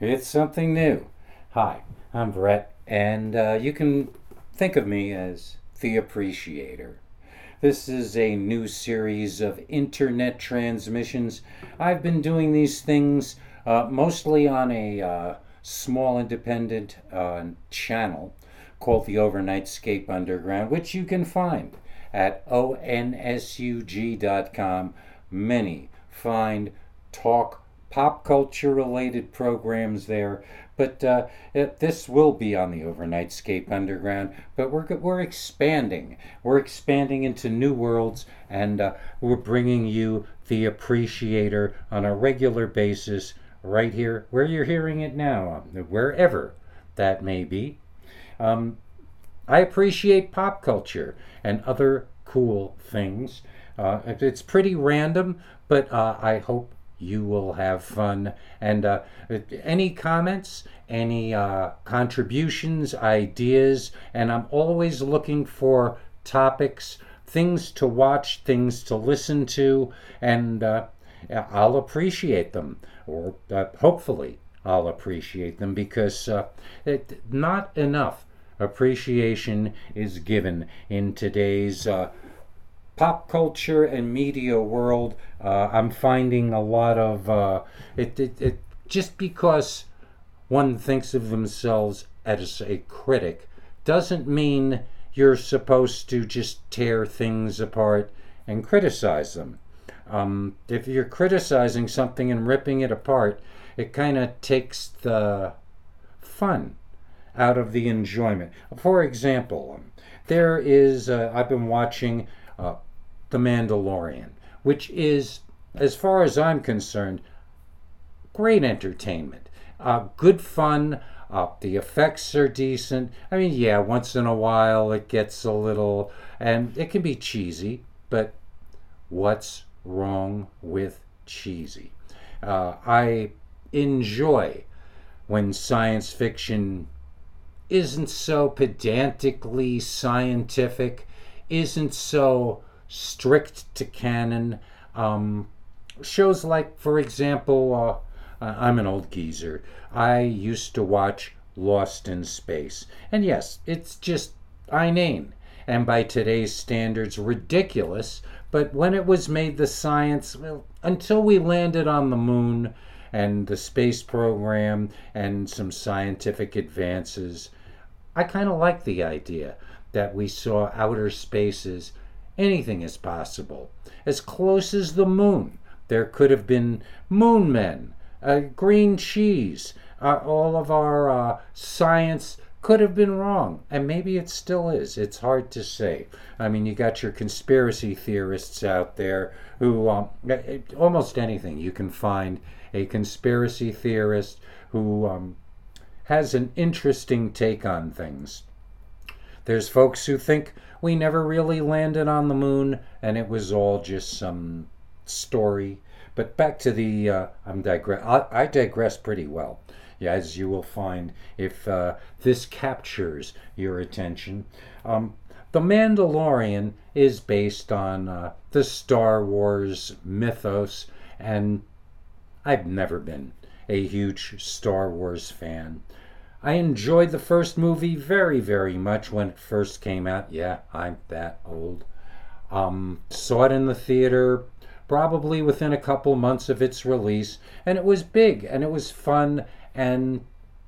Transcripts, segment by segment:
It's something new. Hi, I'm Bret, and uh, you can think of me as the Appreciator. This is a new series of internet transmissions. I've been doing these things uh, mostly on a uh, small independent uh, channel called the Overnightscape Underground, which you can find at onsug.com. Many find talk pop culture related programs there. But uh, it, this will be on the Overnightscape Underground. But we're, we're expanding. We're expanding into new worlds, and uh, we're bringing you the Appreciator on a regular basis right here where you're hearing it now, wherever that may be. Um, I appreciate pop culture and other cool things. Uh, it's pretty random, but uh, I hope you will have fun. And uh, any comments, any uh, contributions, ideas, and I'm always looking for topics, things to watch, things to listen to, and uh, I'll appreciate them, or uh, hopefully I'll appreciate them because uh, it, not enough appreciation is given in today's uh, pop culture and media world, uh, I'm finding a lot of uh, it, it, it. Just because one thinks of themselves as a critic doesn't mean you're supposed to just tear things apart and criticize them. Um, if you're criticizing something and ripping it apart, it kind of takes the fun out of the enjoyment. For example, there is, I've been watching uh, the Mandalorian, which is, as far as I'm concerned, great entertainment. Uh, good fun. Uh, the effects are decent. I mean, yeah, once in a while it gets a little, and it can be cheesy, but what's wrong with cheesy? Uh, I enjoy when science fiction isn't so pedantically scientific, isn't so strict to canon. Um, shows like, for example, uh, I'm an old geezer. I used to watch Lost in Space. And yes, it's just inane. And by today's standards, ridiculous. But when it was made the science, well, until we landed on the moon and the space program and some scientific advances, I kind of like the idea that we saw outer spaces Anything is possible. As close as the moon, there could have been moon men, uh, green cheese. Uh, all of our uh, science could have been wrong, and maybe it still is. It's hard to say. I mean, you got your conspiracy theorists out there who um, almost anything you can find a conspiracy theorist who um, has an interesting take on things. There's folks who think we never really landed on the moon and it was all just some story. But back to the, uh, I'm digress. I, I, digress pretty well, yeah, as you will find if uh, this captures your attention. Um, the Mandalorian is based on uh, the Star Wars mythos, and I've never been a huge Star Wars fan. I enjoyed the first movie very, very much when it first came out. Yeah, I'm that old. Um, saw it in the theater probably within a couple months of its release, and it was big and it was fun. And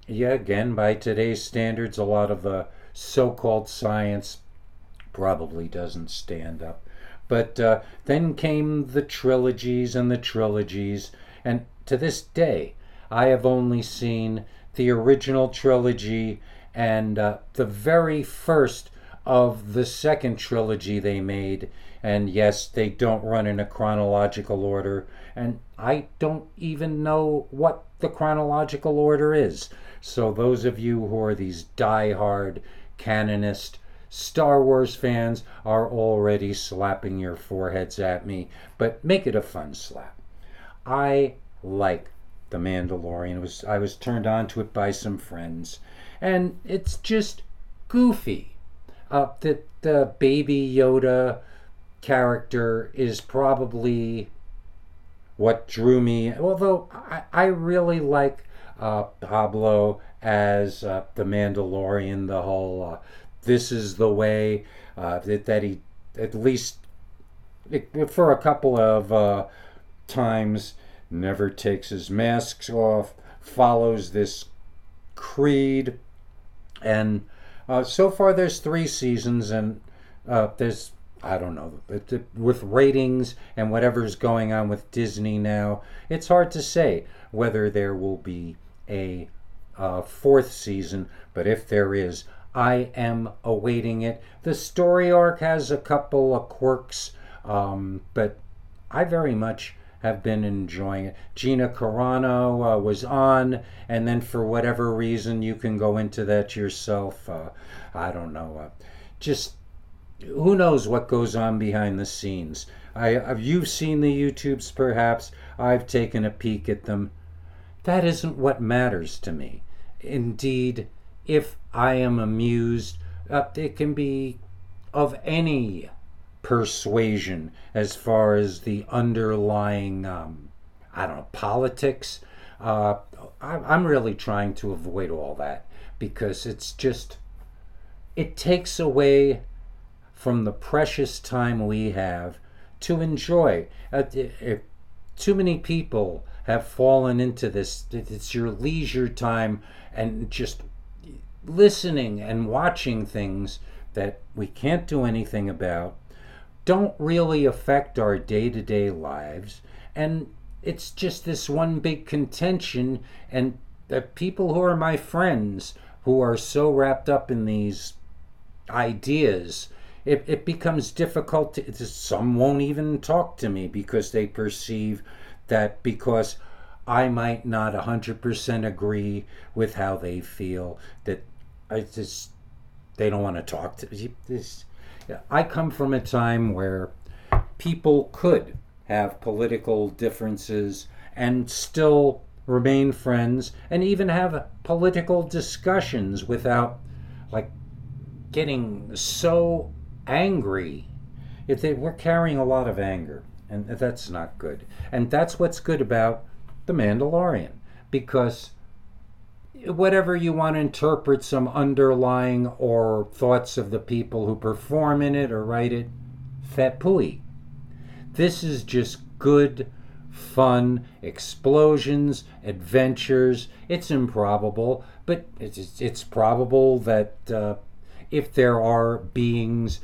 yeah, again, by today's standards, a lot of the so called science probably doesn't stand up. But uh, then came the trilogies and the trilogies, and to this day, I have only seen the original trilogy and uh, the very first of the second trilogy they made. And yes, they don't run in a chronological order. And I don't even know what the chronological order is. So, those of you who are these die-hard canonist Star Wars fans are already slapping your foreheads at me, but make it a fun slap. I like the Mandalorian. was I was turned on to it by some friends, and it's just goofy. Uh, the the Baby Yoda character is probably what drew me. Although I, I really like uh, Pablo as uh, the Mandalorian, the whole uh, this is the way uh, that, that he at least for a couple of uh, times never takes his masks off, follows this creed, and uh, so far there's three seasons, and uh, there's I don't know with ratings and whatever's going on with Disney now, it's hard to say whether there will be a uh, fourth season, but if there is, I am awaiting it. The story arc has a couple of quirks, um, but I very much have been enjoying it. Gina Carano uh, was on, and then for whatever reason, you can go into that yourself. Uh, I don't know. Uh, just who knows what goes on behind the scenes. I, you've seen the YouTubes, perhaps. I've taken a peek at them. That isn't what matters to me. Indeed, if I am amused, uh, it can be of any persuasion as far as the underlying, um, I don't know, politics. Uh, I, am really trying to avoid all that because it's just, it takes away from the precious time we have to enjoy. Uh, too many people have fallen into this, it's your leisure time and just listening and watching things that we can't do anything about, don't really affect our day to day lives, and it's just this one big contention. And the people who are my friends who are so wrapped up in these ideas it, it becomes difficult to, some won't even talk to me because they perceive that because I might not 100% agree with how they feel that I just they don't want to talk to this I come from a time where people could have political differences and still remain friends and even have political discussions without like getting so angry, if they, we're carrying a lot of anger, and that's not good. And that's what's good about The Mandalorian, because whatever you want to interpret some underlying or thoughts of the people who perform in it or write it, fat. This is just good, fun, explosions, adventures. It's improbable, but it's, it's probable that uh, if there are beings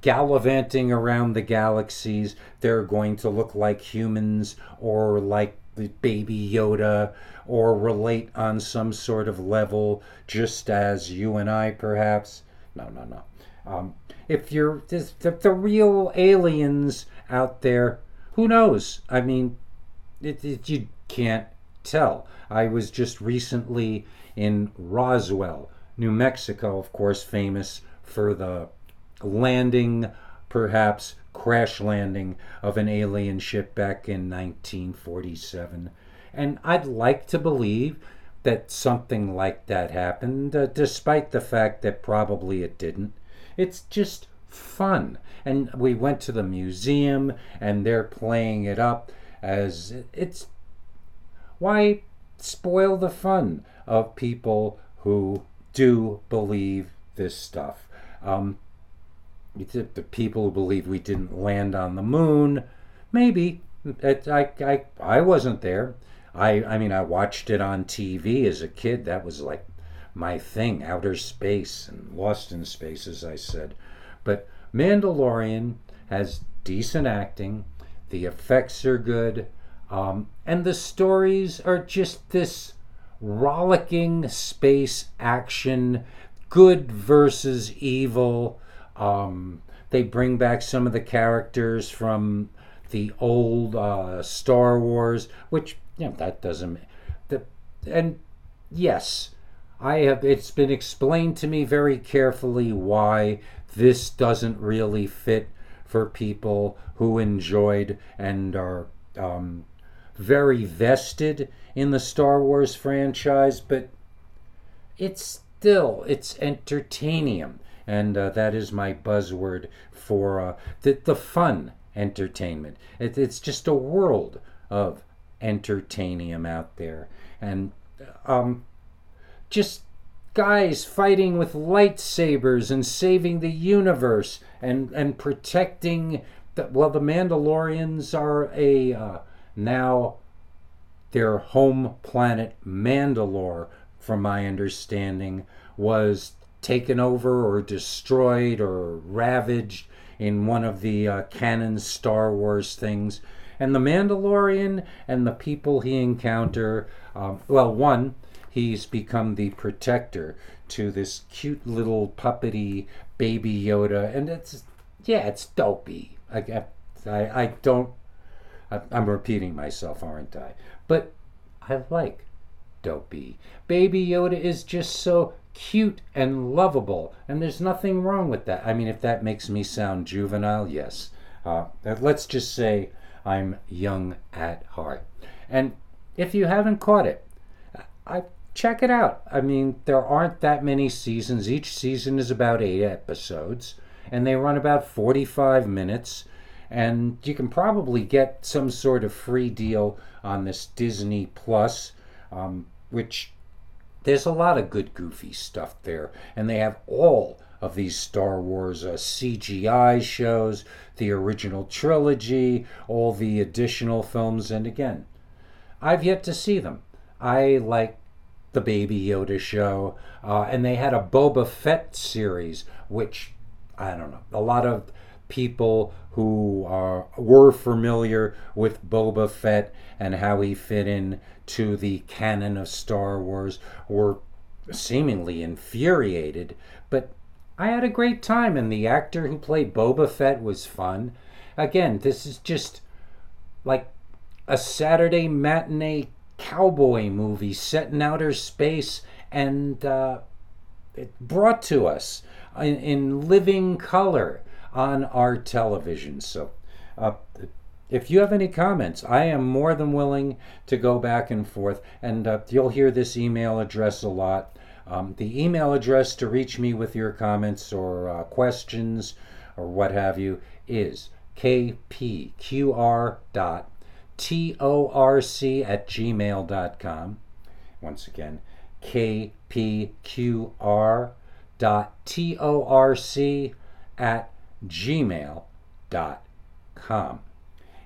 gallivanting around the galaxies, they're going to look like humans or like baby Yoda or relate on some sort of level, just as you and I perhaps. No, no, no. Um, if you're the, the real aliens out there, who knows? I mean, it, it, you can't tell. I was just recently in Roswell, New Mexico, of course, famous for the landing, perhaps crash landing, of an alien ship back in 1947. And I'd like to believe that something like that happened, uh, despite the fact that probably it didn't. It's just fun. And we went to the museum and they're playing it up as it's. Why spoil the fun of people who do believe this stuff? Um, the people who believe we didn't land on the moon, maybe. It, I, I, I wasn't there. I, I mean, I watched it on TV as a kid. That was like my thing, outer space and Lost in Space, as I said. But Mandalorian has decent acting, the effects are good, um, and the stories are just this rollicking space action, good versus evil um, they bring back some of the characters from the old uh, Star Wars, which you know, that doesn't. The, and yes, I have. It's been explained to me very carefully why this doesn't really fit for people who enjoyed and are um, very vested in the Star Wars franchise, but it's still it's entertaining and uh, that is my buzzword for uh, the, the fun entertainment. It, it's just a world of entertainium out there. And um, just guys fighting with lightsabers and saving the universe and and protecting the, well the Mandalorians are a uh, now their home planet Mandalore from my understanding was taken over or destroyed or ravaged in one of the uh, canon Star Wars things and the Mandalorian and the people he encounter um, well one he's become the protector to this cute little puppety baby Yoda, and it's yeah, it's dopey. I I, I don't. I, I'm repeating myself, aren't I? But I like dopey. Baby Yoda is just so cute and lovable, and there's nothing wrong with that. I mean, if that makes me sound juvenile, yes. Uh, let's just say I'm young at heart. And if you haven't caught it, I check it out. I mean, there aren't that many seasons. Each season is about eight episodes, and they run about 45 minutes. And you can probably get some sort of free deal on this Disney Plus, um, which there's a lot of good, goofy stuff there. And they have all of these Star Wars uh, CGI shows, the original trilogy, all the additional films. And again, I've yet to see them. I like the Baby Yoda show, uh, and they had a Boba Fett series, which I don't know. A lot of people who uh, were familiar with Boba Fett and how he fit in to the canon of Star Wars were seemingly infuriated. But I had a great time, and the actor who played Boba Fett was fun. Again, this is just like a Saturday matinee cowboy movie set in outer space and uh, brought to us in, in, living color on our television. So, uh, if you have any comments, I am more than willing to go back and forth. And uh, you'll hear this email address a lot. Um, the email address to reach me with your comments or uh, questions or what have you is kpqr dot torc at gmail.com. Once again, kpqr dot torc at gmail.com.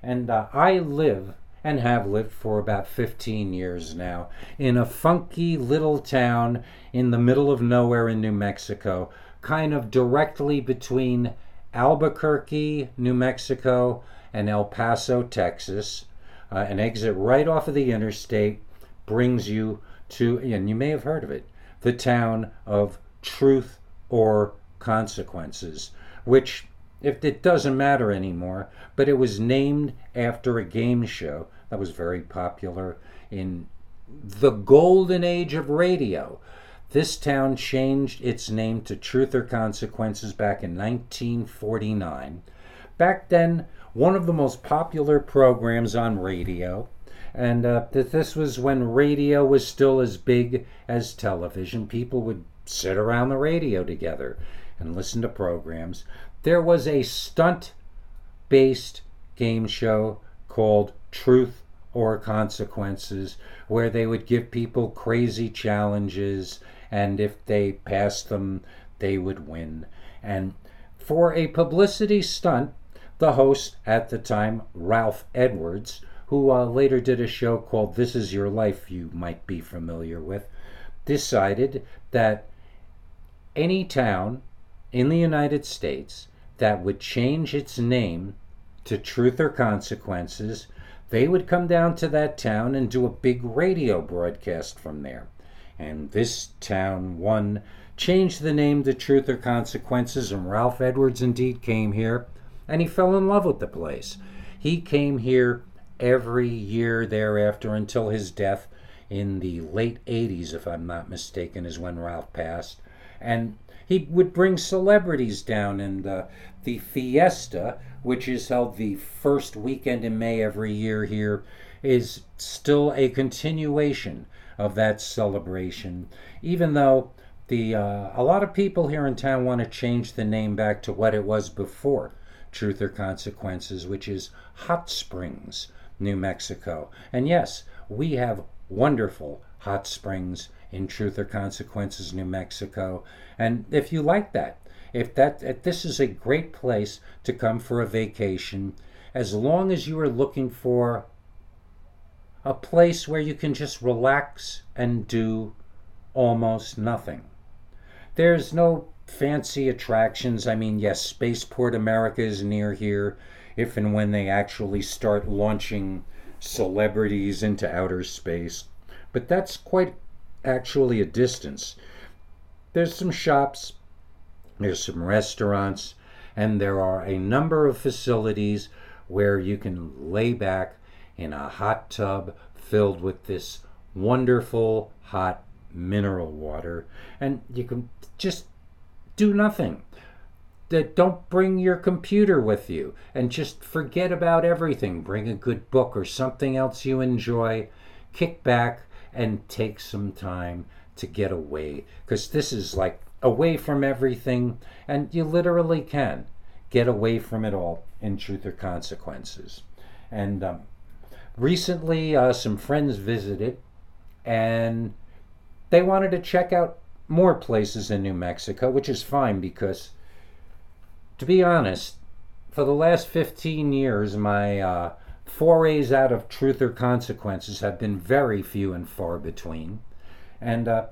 And uh, I live and have lived for about 15 years now in a funky little town in the middle of nowhere in New Mexico, kind of directly between Albuquerque, New Mexico, and El Paso, Texas uh, an exit right off of the interstate brings you to, and you may have heard of it, the town of Truth or Consequences, which, if it doesn't matter anymore, but it was named after a game show that was very popular in the golden age of radio. This town changed its name to Truth or Consequences back in 1949. Back then, one of the most popular programs on radio. And uh, this was when radio was still as big as television. People would sit around the radio together and listen to programs. There was a stunt based game show called Truth or Consequences, where they would give people crazy challenges, and if they passed them, they would win. And for a publicity stunt, the host at the time, Ralph Edwards, who uh, later did a show called This Is Your Life, you might be familiar with, decided that any town in the United States that would change its name to Truth or Consequences, they would come down to that town and do a big radio broadcast from there. And this town won, changed the name to Truth or Consequences, and Ralph Edwards indeed came here and he fell in love with the place. He came here every year thereafter until his death in the late 80s, if I'm not mistaken, is when Ralph passed. And he would bring celebrities down, and the fiesta, which is held the first weekend in May every year here, is still a continuation of that celebration, even though the uh, a lot of people here in town want to change the name back to what it was before Truth or Consequences, which is Hot Springs, New Mexico. And yes, we have wonderful hot springs in Truth or Consequences, New Mexico. And if you like that, if that if this is a great place to come for a vacation, as long as you are looking for a place where you can just relax and do almost nothing. There's no fancy attractions. I mean, yes, Spaceport America is near here, if and when they actually start launching celebrities into outer space. But that's quite actually a distance. There's some shops, there's some restaurants, and there are a number of facilities where you can lay back in a hot tub filled with this wonderful hot mineral water and you can just do nothing. That don't bring your computer with you and just forget about everything. Bring a good book or something else you enjoy. Kick back and take some time to get away. Because this is like away from everything and you literally can get away from it all in truth or consequences. And um, recently uh, some friends visited and they wanted to check out more places in new mexico which is fine because to be honest for the last 15 years my uh, forays out of truth or consequences have been very few and far between. And uh,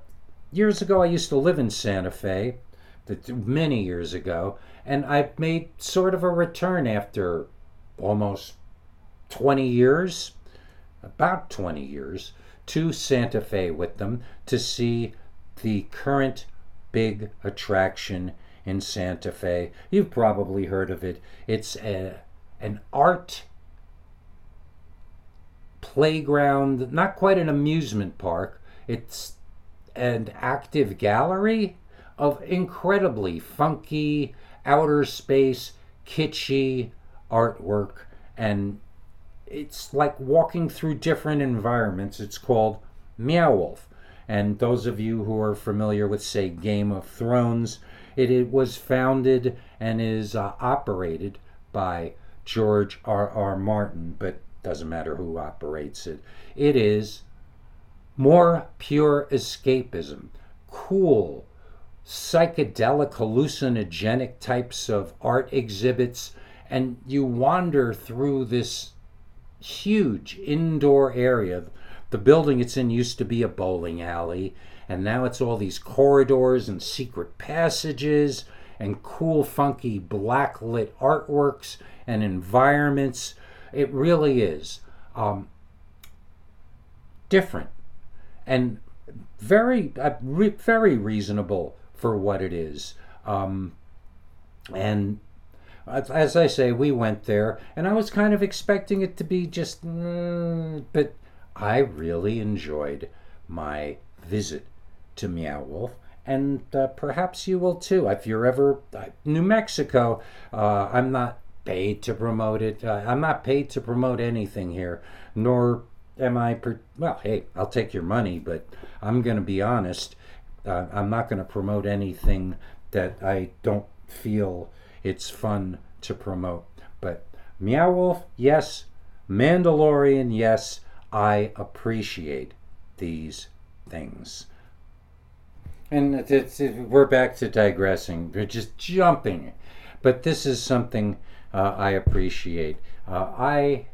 years ago, I used to live in Santa Fe, many years ago, and I made sort of a return after almost 20 years, about 20 years, to Santa Fe with them to see the current big attraction in Santa Fe. You've probably heard of it. It's a, an art playground, not quite an amusement park. It's an active gallery of incredibly funky, outer space, kitschy artwork. And it's like walking through different environments. It's called Meow Wolf. And those of you who are familiar with, say, Game of Thrones, it, it was founded and is uh, operated by George R. R. Martin, but doesn't matter who operates it. It is more pure escapism, cool, psychedelic, hallucinogenic types of art exhibits, and you wander through this huge indoor area. The building it's in used to be a bowling alley, and now it's all these corridors and secret passages and cool, funky, blacklit artworks and environments it really is um, different and very, uh, re- very reasonable for what it is. Um, and as I say, we went there, and I was kind of expecting it to be just, mm, but I really enjoyed my visit to Meow Wolf, and uh, perhaps you will too. If you're ever uh, New Mexico, uh, I'm not paid to promote it. Uh, I'm not paid to promote anything here, nor am I. Per- well, hey, I'll take your money, but I'm going to be honest. Uh, I'm not going to promote anything that I don't feel it's fun to promote. But Meow Wolf, yes. Mandalorian, yes. I appreciate these things. And it's, it's, we're back to digressing. We're just jumping. But this is something uh, I appreciate. Uh, I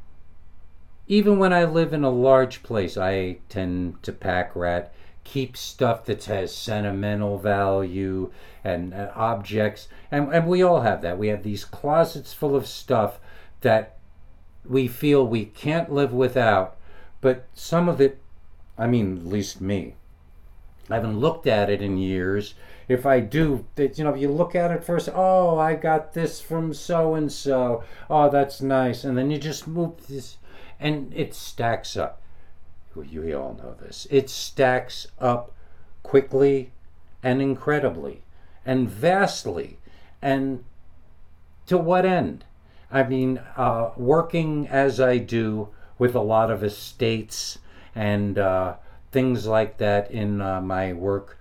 even when I live in a large place, I tend to pack rat, keep stuff that has sentimental value and uh, objects, and and we all have that. We have these closets full of stuff that we feel we can't live without, but some of it, I mean, at least me, I haven't looked at it in years if I do, you know, if you look at it first, oh, I got this from so and so. Oh, that's nice. And then you just move this, and it stacks up. You all know this. It stacks up quickly and incredibly and vastly. And to what end? I mean, uh, working as I do with a lot of estates and uh, things like that in uh, my work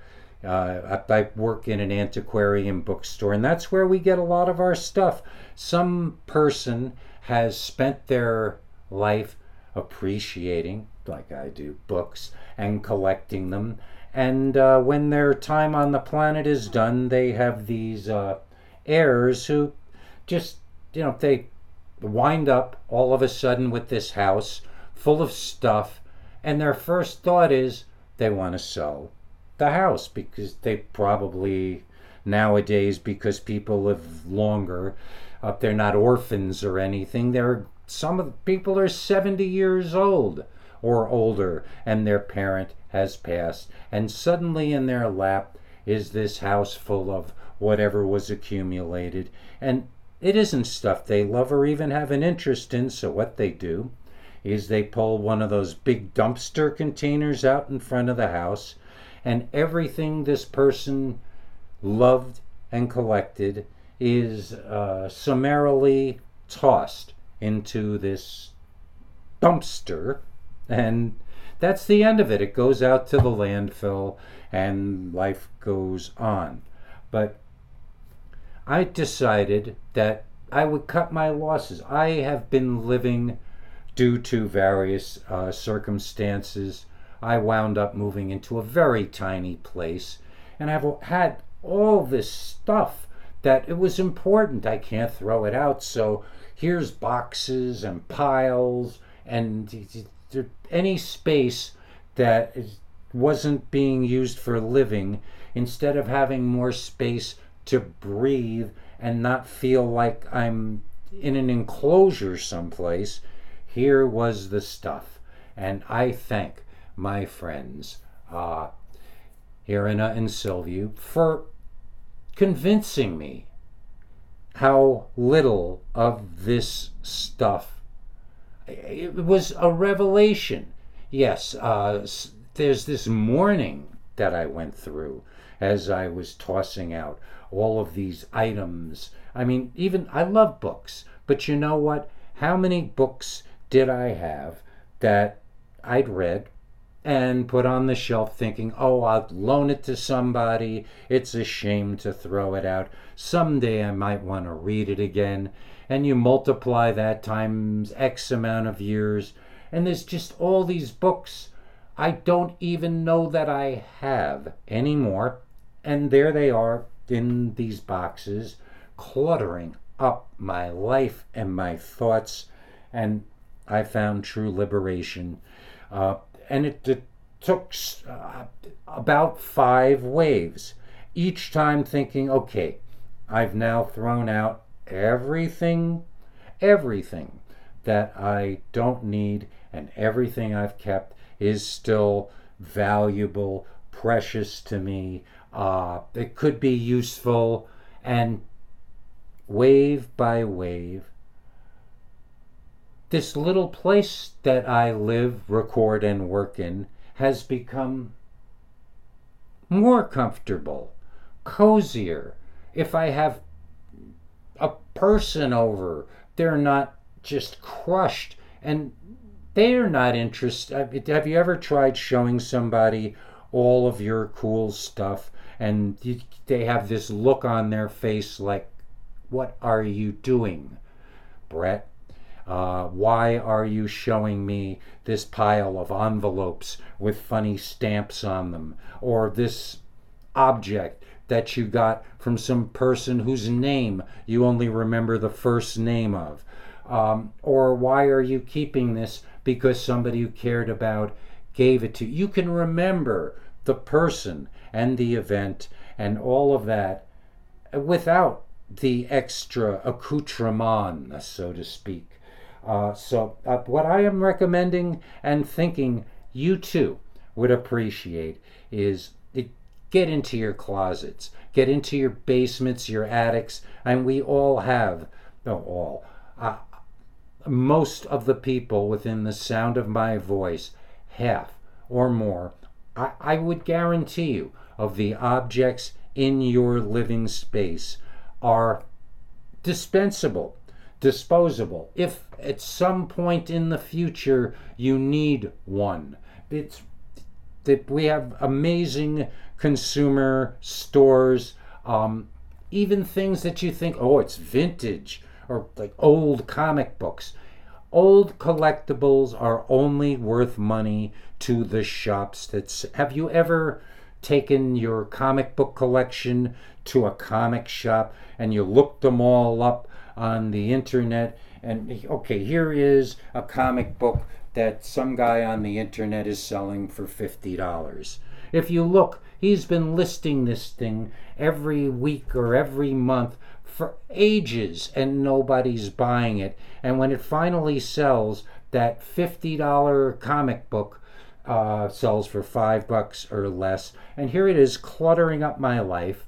uh, I, I work in an antiquarian bookstore, and that's where we get a lot of our stuff. Some person has spent their life appreciating, like I do, books and collecting them. And uh, when their time on the planet is done, they have these uh, heirs who just, you know, they wind up all of a sudden with this house full of stuff, and their first thought is they want to sell the house because they probably nowadays because people live longer up they're not orphans or anything they're some of the people are 70 years old or older and their parent has passed. And suddenly in their lap is this house full of whatever was accumulated. And it isn't stuff they love or even have an interest in so what they do is they pull one of those big dumpster containers out in front of the house and everything this person loved and collected is uh, summarily tossed into this dumpster. And that's the end of it. It goes out to the landfill and life goes on. But i decided that i would cut my losses. I have been living due to various uh, circumstances I wound up moving into a very tiny place and I've had all this stuff that it was important. I can't throw it out. So here's boxes and piles and any space that wasn't being used for living instead of having more space to breathe and not feel like I'm in an enclosure someplace. Here was the stuff. And I thank my friends, uh, Irina and Sylvia, for convincing me how little of this stuff. It was a revelation. Yes, uh, there's this mourning that I went through as I was tossing out all of these items. I mean, even I love books, but you know what? How many books did I have that I'd read and put on the shelf thinking, oh, I'll loan it to somebody. It's a shame to throw it out. Someday I might want to read it again. And you multiply that times X amount of years, and there's just all these books I don't even know that I have anymore. And there they are in these boxes, cluttering up my life and my thoughts. And I found true liberation. Uh, and it, took uh, about five waves, each time thinking, okay, I've now thrown out everything, everything that I don't need, and everything I've kept is still valuable, precious to me. Uh, it could be useful, and wave by wave, this little place that I live, record, and work in has become more comfortable, cozier. If I have a person over, they're not just crushed and they're not interested. Have you ever tried showing somebody all of your cool stuff and you, they have this look on their face like, What are you doing, Bret? Uh, why are you showing me this pile of envelopes with funny stamps on them? Or this object that you got from some person whose name you only remember the first name of? Um, or why are you keeping this because somebody you cared about gave it to you? You can remember the person and the event and all of that without the extra accoutrement, so to speak. Uh, so, uh, what I am recommending and thinking you too would appreciate is get into your closets, get into your basements, your attics, and we all have, no, all, uh, most of the people within the sound of my voice, half or more, I, I would guarantee you, of the objects in your living space are dispensable disposable. If at some point in the future you need one, it's that we have amazing consumer stores, um, even things that you think, oh, it's vintage or like old comic books. Old collectibles are only worth money to the shops that have you ever taken your comic book collection to a comic shop and you looked them all up on the internet. And okay here is a comic book that some guy on the internet is selling for $50 if you look he's been listing this thing every week or every month for ages and nobody's buying it. And when it finally sells that $50 comic book uh, sells for five bucks or less. And here it is cluttering up my life.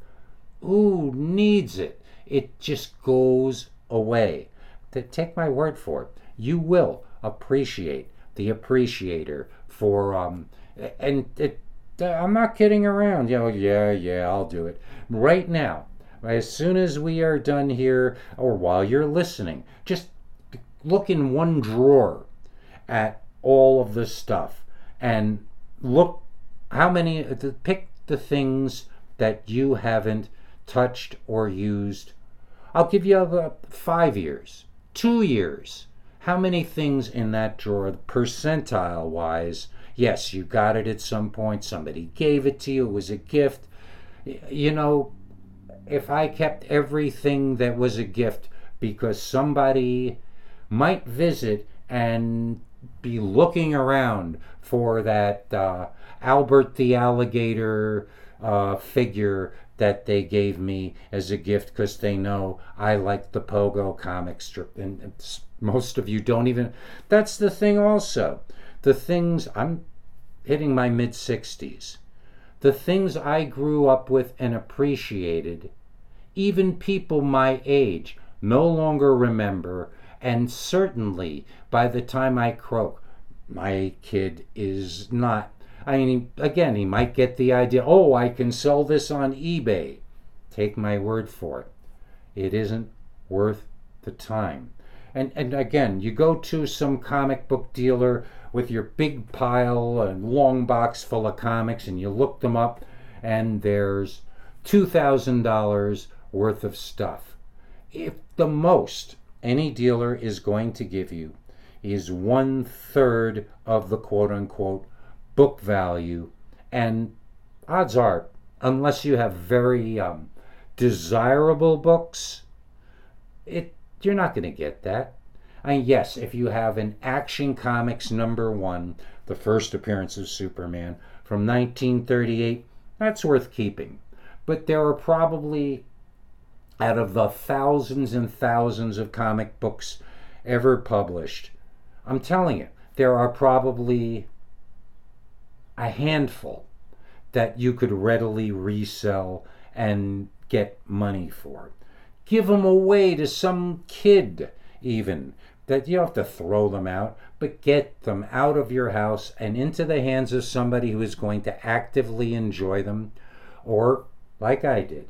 Who needs it? It just goes away. Take my word for it, you will appreciate the appreciator for um and it I'm not kidding around. You know, yeah, yeah, I'll do it. Right now, as soon as we are done here, or while you're listening, just look in one drawer at all of the stuff and look how many, pick the things that you haven't touched or used I'll give you a, five years, two years. How many things in that drawer, percentile wise? Yes, you got it at some point. Somebody gave it to you. It was a gift. You know, if I kept everything that was a gift because somebody might visit and be looking around for that uh, Albert the alligator uh, figure that they gave me as a gift because they know I like the Pogo comic strip. And most of you don't even. That's the thing, also. The things I'm hitting my mid 60s. The things I grew up with and appreciated, even people my age no longer remember. And certainly by the time I croak, my kid is not I mean, again, he might get the idea, oh, I can sell this on eBay. Take my word for it. It isn't worth the time. And, and again, you go to some comic book dealer with your big pile and long box full of comics and you look them up and there's $2,000 worth of stuff. If the most any dealer is going to give you is one third of the quote unquote book value, and odds are, unless you have very um, desirable books, it you're not going to get that. And yes, if you have an Action Comics number one, the first appearance of Superman from 1938, that's worth keeping. But there are probably, out of the thousands and thousands of comic books ever published, I'm telling you, there are probably a handful that you could readily resell and get money for. Give them away to some kid, even. That you don't have to throw them out, but get them out of your house and into the hands of somebody who is going to actively enjoy them. Or, like I did,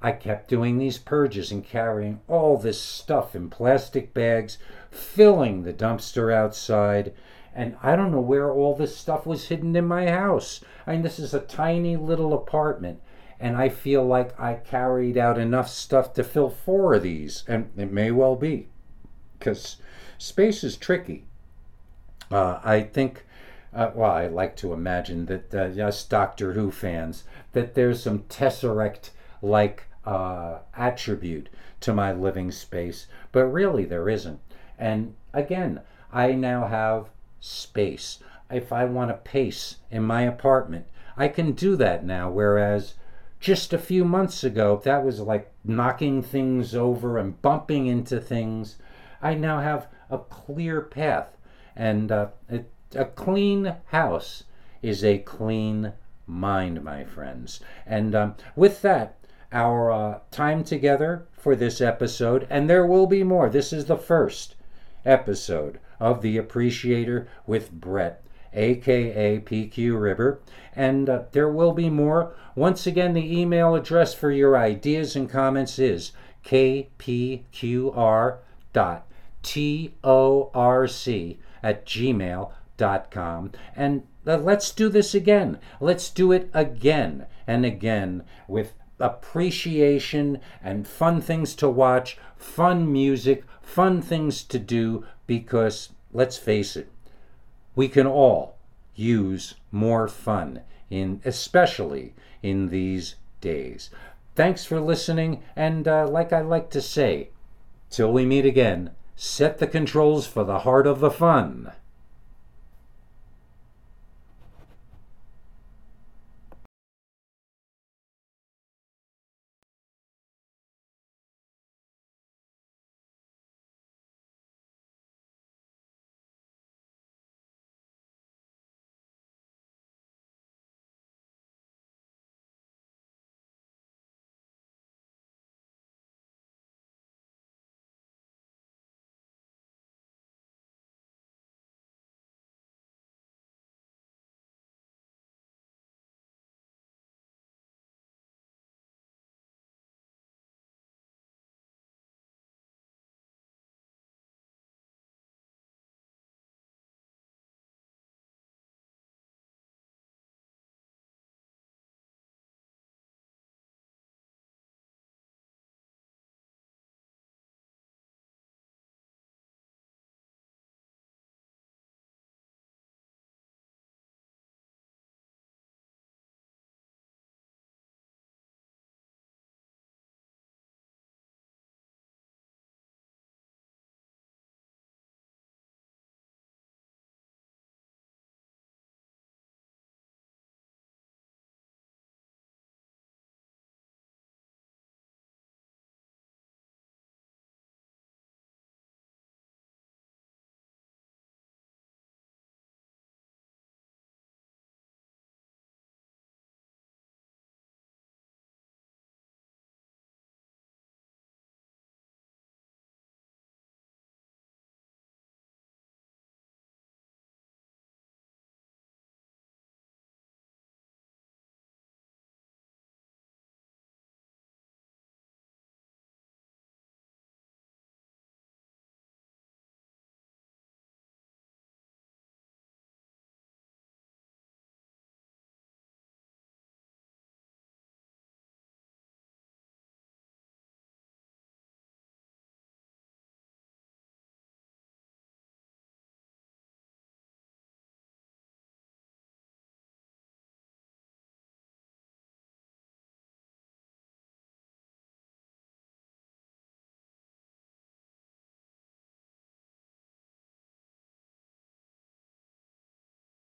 I kept doing these purges and carrying all this stuff in plastic bags, filling the dumpster outside, and I don't know where all this stuff was hidden in my house. I mean, this is a tiny little apartment, and I feel like I carried out enough stuff to fill four of these, and it may well be, because space is tricky. Uh, I think. Uh, well, I like to imagine that uh, us Doctor Who fans that there's some tesseract like uh, attribute to my living space, but really there isn't. And again, I now have space. If I want to pace in my apartment, I can do that now. Whereas just a few months ago, that was like knocking things over and bumping into things. I now have a clear path. And uh, it, a clean house is a clean mind, my friends. And um, with that, our uh, time together for this episode, and there will be more. This is the first episode of The Appreciator with Bret, aka PQ Ribber. And uh, there will be more. Once again, the email address for your ideas and comments is kpqr.torc at gmail.com. And uh, let's do this again. Let's do it again and again with appreciation and fun things to watch, fun music, fun things to do, because let's face it, we can all use more fun in especially in these days. Thanks for listening, and uh, like I like to say, till we meet again, set the controls for the heart of the fun.